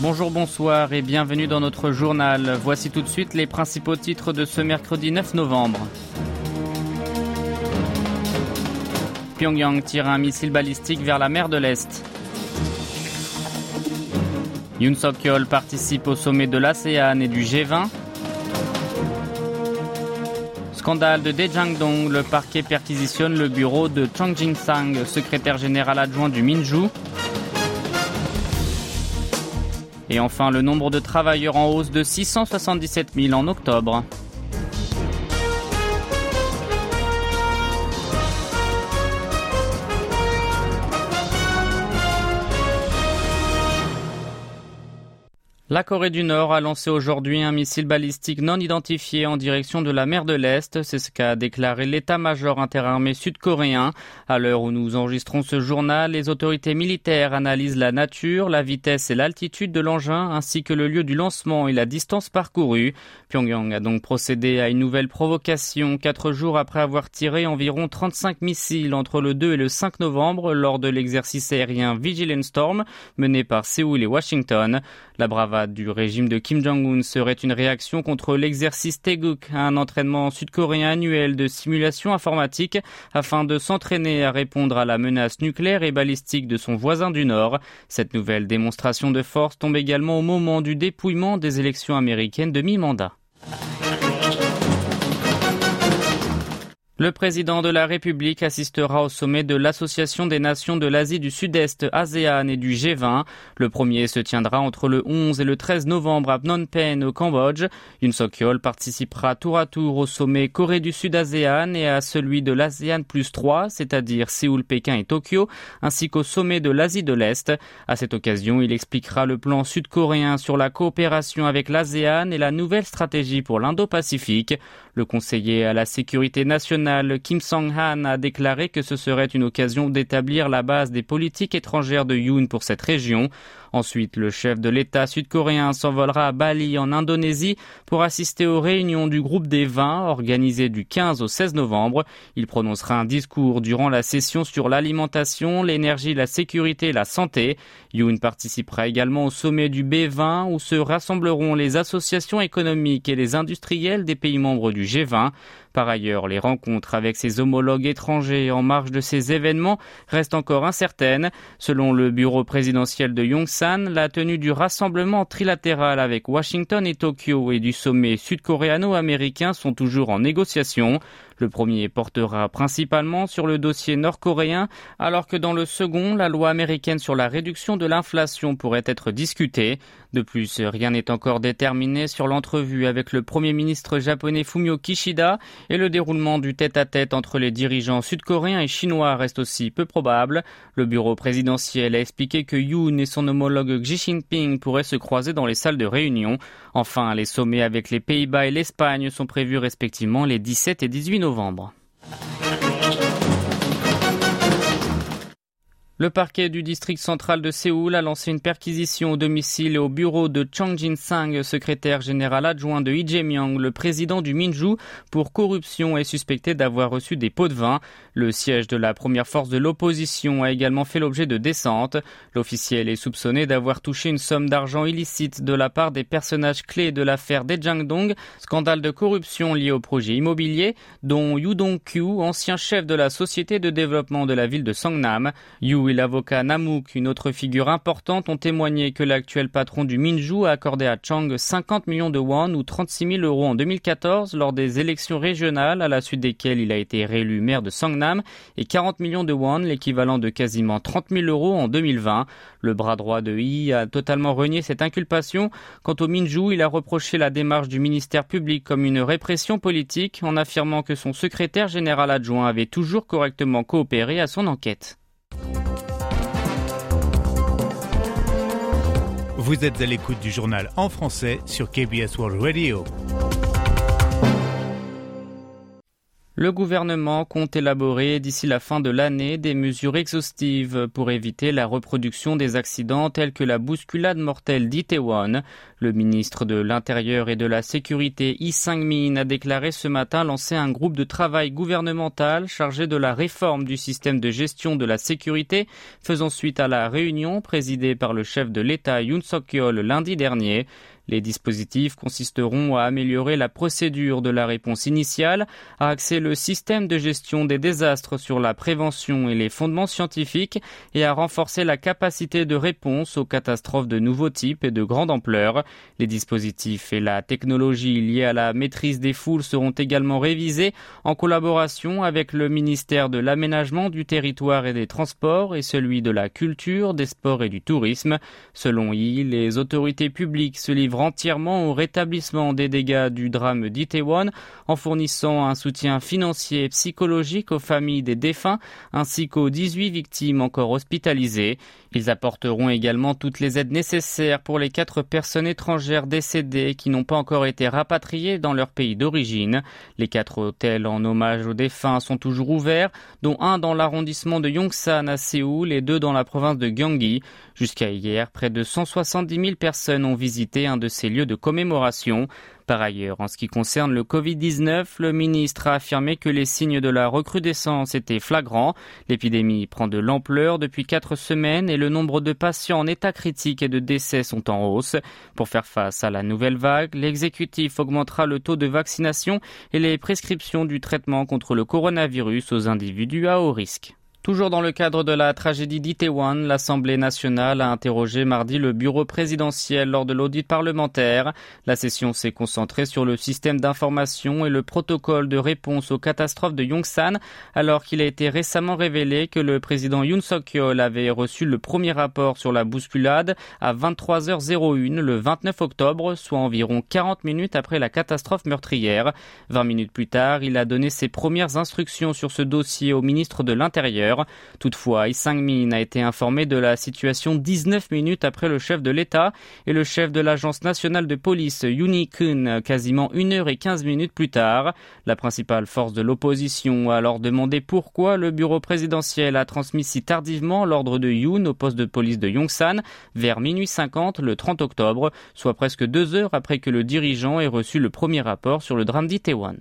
Bonjour, bonsoir et bienvenue dans notre journal. Voici tout de suite les principaux titres de ce mercredi 9 novembre. Pyongyang tire un missile balistique vers la mer de l'Est. Yoon Suk-yeol participe au sommet de l'ASEAN et du G20. Scandale de Daejang-dong, le parquet perquisitionne le bureau de Chang Jin-sang, secrétaire général adjoint du Minju. Et enfin, le nombre de travailleurs en hausse de 677 000 en octobre. La Corée du Nord a lancé aujourd'hui un missile balistique non identifié en direction de la mer de l'Est. C'est ce qu'a déclaré l'état-major interarmé sud-coréen. À l'heure où nous enregistrons ce journal, les autorités militaires analysent la nature, la vitesse et l'altitude de l'engin, ainsi que le lieu du lancement et la distance parcourue. Pyongyang a donc procédé à une nouvelle provocation quatre jours après avoir tiré environ 35 missiles entre le 2 et le 5 novembre lors de l'exercice aérien Vigilant Storm mené par Séoul et Washington. La du régime de Kim Jong-un serait une réaction contre l'exercice Taeguk, un entraînement sud-coréen annuel de simulation informatique afin de s'entraîner à répondre à la menace nucléaire et balistique de son voisin du Nord. Cette nouvelle démonstration de force tombe également au moment du dépouillement des élections américaines de mi-mandat. Le président de la République assistera au sommet de l'Association des Nations de l'Asie du Sud-Est, ASEAN et du G20. Le premier se tiendra entre le 11 et le 13 novembre à Phnom Penh au Cambodge. Yoon Suk-yeol participera tour à tour au sommet Corée du Sud-ASEAN et à celui de l'ASEAN plus 3, c'est-à-dire Séoul, Pékin et Tokyo, ainsi qu'au sommet de l'Asie de l'Est. À cette occasion, il expliquera le plan sud-coréen sur la coopération avec l'ASEAN et la nouvelle stratégie pour l'Indo-Pacifique. Le conseiller à la sécurité nationale Kim Song-han a déclaré que ce serait une occasion d'établir la base des politiques étrangères de Yoon pour cette région. Ensuite, le chef de l'État sud-coréen s'envolera à Bali en Indonésie pour assister aux réunions du groupe des 20 organisées du 15 au 16 novembre. Il prononcera un discours durant la session sur l'alimentation, l'énergie, la sécurité et la santé. Yoon participera également au sommet du B20 où se rassembleront les associations économiques et les industriels des pays membres du G20. Par ailleurs, les rencontres avec ses homologues étrangers en marge de ces événements restent encore incertaines. Selon le bureau présidentiel de Yongsan, la tenue du rassemblement trilatéral avec Washington et Tokyo et du sommet sud-coréano-américain sont toujours en négociation. Le premier portera principalement sur le dossier nord-coréen, alors que dans le second, la loi américaine sur la réduction de l'inflation pourrait être discutée. De plus, rien n'est encore déterminé sur l'entrevue avec le premier ministre japonais Fumio Kishida et le déroulement du tête-à-tête entre les dirigeants sud-coréens et chinois reste aussi peu probable. Le bureau présidentiel a expliqué que Yoon et son homologue Xi Jinping pourraient se croiser dans les salles de réunion. Enfin, les sommets avec les Pays-Bas et l'Espagne sont prévus respectivement les 17 et 18 novembre. Le parquet du district central de Séoul a lancé une perquisition au domicile et au bureau de Chang Jin-sang, secrétaire général adjoint de Lee Jae-myung, le président du Minju, pour corruption et suspecté d'avoir reçu des pots de vin. Le siège de la première force de l'opposition a également fait l'objet de descentes. L'officiel est soupçonné d'avoir touché une somme d'argent illicite de la part des personnages clés de l'affaire Daejang-dong, scandale de corruption lié au projet immobilier, dont Yu Dong-kyu, ancien chef de la société de développement de la ville de Songnam. Yu l'avocat Namuk, une autre figure importante, ont témoigné que l'actuel patron du Minju a accordé à Chang 50 millions de won ou 36 000 euros en 2014 lors des élections régionales à la suite desquelles il a été réélu maire de Songnam et 40 millions de won, l'équivalent de quasiment 30 000 euros en 2020. Le bras droit de Yi a totalement renié cette inculpation. Quant au Minju, il a reproché la démarche du ministère public comme une répression politique en affirmant que son secrétaire général adjoint avait toujours correctement coopéré à son enquête. Vous êtes à l'écoute du journal en français sur KBS World Radio. Le gouvernement compte élaborer d'ici la fin de l'année des mesures exhaustives pour éviter la reproduction des accidents tels que la bousculade mortelle d'Itaewon. Le ministre de l'Intérieur et de la Sécurité Yi Sang-min a déclaré ce matin lancer un groupe de travail gouvernemental chargé de la réforme du système de gestion de la sécurité, faisant suite à la réunion présidée par le chef de l'État Yoon Suk-yeol lundi dernier. Les dispositifs consisteront à améliorer la procédure de la réponse initiale, à axer le système de gestion des désastres sur la prévention et les fondements scientifiques et à renforcer la capacité de réponse aux catastrophes de nouveaux types et de grande ampleur. Les dispositifs et la technologie liés à la maîtrise des foules seront également révisés en collaboration avec le ministère de l'aménagement du territoire et des transports et celui de la culture, des sports et du tourisme. Selon les autorités publiques se livrent entièrement au rétablissement des dégâts du drame d'Itaewon en fournissant un soutien financier et psychologique aux familles des défunts ainsi qu'aux 18 victimes encore hospitalisées. Ils apporteront également toutes les aides nécessaires pour les quatre personnes étrangères décédées qui n'ont pas encore été rapatriées dans leur pays d'origine. Les quatre hôtels en hommage aux défunts sont toujours ouverts, dont un dans l'arrondissement de Yongsan à Séoul et deux dans la province de Gyeonggi. Jusqu'à hier, près de 170 000 personnes ont visité un de ces lieux de commémoration. Par ailleurs, en ce qui concerne le Covid-19, le ministre a affirmé que les signes de la recrudescence étaient flagrants. L'épidémie prend de l'ampleur depuis quatre semaines et le nombre de patients en état critique et de décès sont en hausse. Pour faire face à la nouvelle vague, l'exécutif augmentera le taux de vaccination et les prescriptions du traitement contre le coronavirus aux individus à haut risque. Toujours dans le cadre de la tragédie d'Itaewon, l'Assemblée nationale a interrogé mardi le bureau présidentiel lors de l'audit parlementaire. La session s'est concentrée sur le système d'information et le protocole de réponse aux catastrophes de Yongsan, alors qu'il a été récemment révélé que le président Yoon Suk-yeol avait reçu le premier rapport sur la bousculade à 23h01 le 29 octobre, soit environ 40 minutes après la catastrophe meurtrière. 20 minutes plus tard, il a donné ses premières instructions sur ce dossier au ministre de l'Intérieur. Toutefois, Isang-min a été informé de la situation 19 minutes après le chef de l'État et le chef de l'agence nationale de police Yuni Kun quasiment 1 heure et 15 minutes plus tard. La principale force de l'opposition a alors demandé pourquoi le bureau présidentiel a transmis si tardivement l'ordre de Yoon au poste de police de Yongsan vers minuit 50 le 30 octobre, soit presque deux heures après que le dirigeant ait reçu le premier rapport sur le drame d'Itaewon.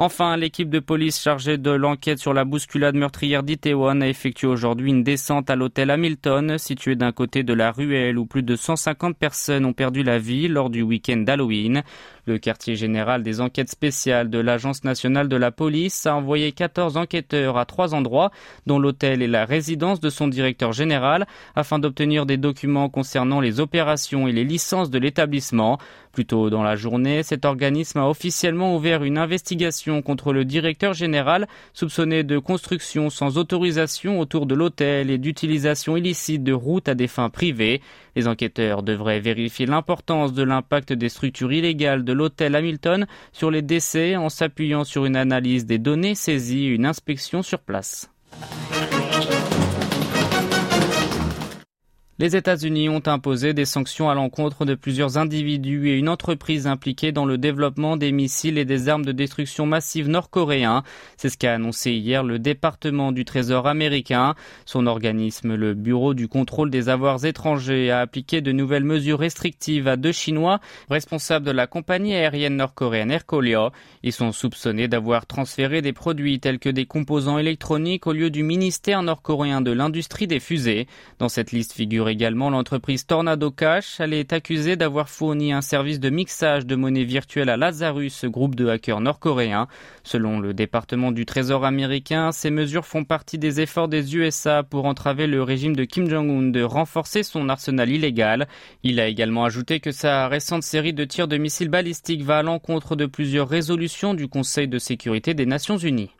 Enfin, l'équipe de police chargée de l'enquête sur la bousculade meurtrière d'Itaewon a effectué aujourd'hui une descente à l'hôtel Hamilton, situé d'un côté de la ruelle où plus de 150 personnes ont perdu la vie lors du week-end d'Halloween. Le quartier général des enquêtes spéciales de l'Agence nationale de la police a envoyé 14 enquêteurs à trois endroits, dont l'hôtel et la résidence de son directeur général, afin d'obtenir des documents concernant les opérations et les licences de l'établissement. Plus tôt dans la journée, cet organisme a officiellement ouvert une investigation contre le directeur général soupçonné de construction sans autorisation autour de l'hôtel et d'utilisation illicite de routes à des fins privées. Les enquêteurs devraient vérifier l'importance de l'impact des structures illégales de l'hôtel Hamilton sur les décès en s'appuyant sur une analyse des données saisies une inspection sur place. Les États-Unis ont imposé des sanctions à l'encontre de plusieurs individus et une entreprise impliquée dans le développement des missiles et des armes de destruction massive nord-coréens. C'est ce qu'a annoncé hier le département du Trésor américain. Son organisme, le Bureau du contrôle des avoirs étrangers, a appliqué de nouvelles mesures restrictives à deux Chinois responsables de la compagnie aérienne nord-coréenne Air. Ils sont soupçonnés d'avoir transféré des produits tels que des composants électroniques au lieu du ministère nord-coréen de l'industrie des fusées. Dans cette liste figure également l'entreprise Tornado Cash. Elle est accusée d'avoir fourni un service de mixage de monnaie virtuelle à Lazarus, groupe de hackers nord-coréens. Selon le département du Trésor américain, ces mesures font partie des efforts des USA pour entraver le régime de Kim Jong-un de renforcer son arsenal illégal. Il a également ajouté que sa récente série de tirs de missiles balistiques va à l'encontre de plusieurs résolutions du Conseil de sécurité des Nations Unies.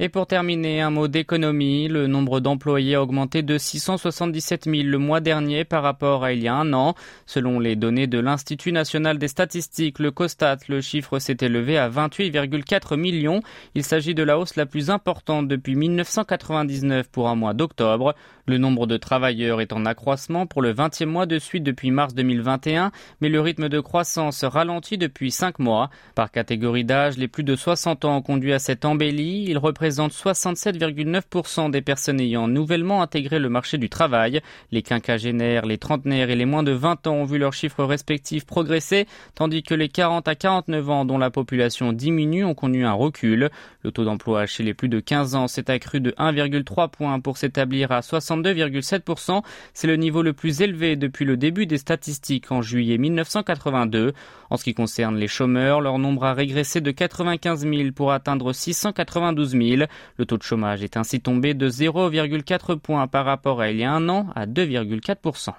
Et pour terminer, un mot d'économie. Le nombre d'employés a augmenté de 677 000 le mois dernier par rapport à il y a un an. Selon les données de l'Institut national des statistiques, le COSTAT, le chiffre s'est élevé à 28,4 millions. Il s'agit de la hausse la plus importante depuis 1999 pour un mois d'octobre. Le nombre de travailleurs est en accroissement pour le 20e mois de suite depuis mars 2021, mais le rythme de croissance ralentit depuis 5 mois. Par catégorie d'âge, les plus de 60 ans ont conduit à cette embellie. Ils représentent 67,9% des personnes ayant nouvellement intégré le marché du travail. Les quinquagénaires, les trentenaires et les moins de 20 ans ont vu leurs chiffres respectifs progresser, tandis que les 40 à 49 ans dont la population diminue ont connu un recul. Le taux d'emploi chez les plus de 15 ans s'est accru de 1,3 points pour s'établir à 62,7%. C'est le niveau le plus élevé depuis le début des statistiques en juillet 1982. En ce qui concerne les chômeurs, leur nombre a régressé de 95 000 pour atteindre 692 000. Le taux de chômage est ainsi tombé de 0,4 points par rapport à il y a un an à 2,4%.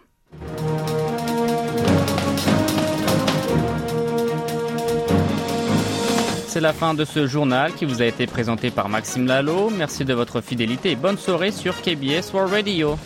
C'est la fin de ce journal qui vous a été présenté par Maxime Lalo. Merci de votre fidélité et bonne soirée sur KBS World Radio.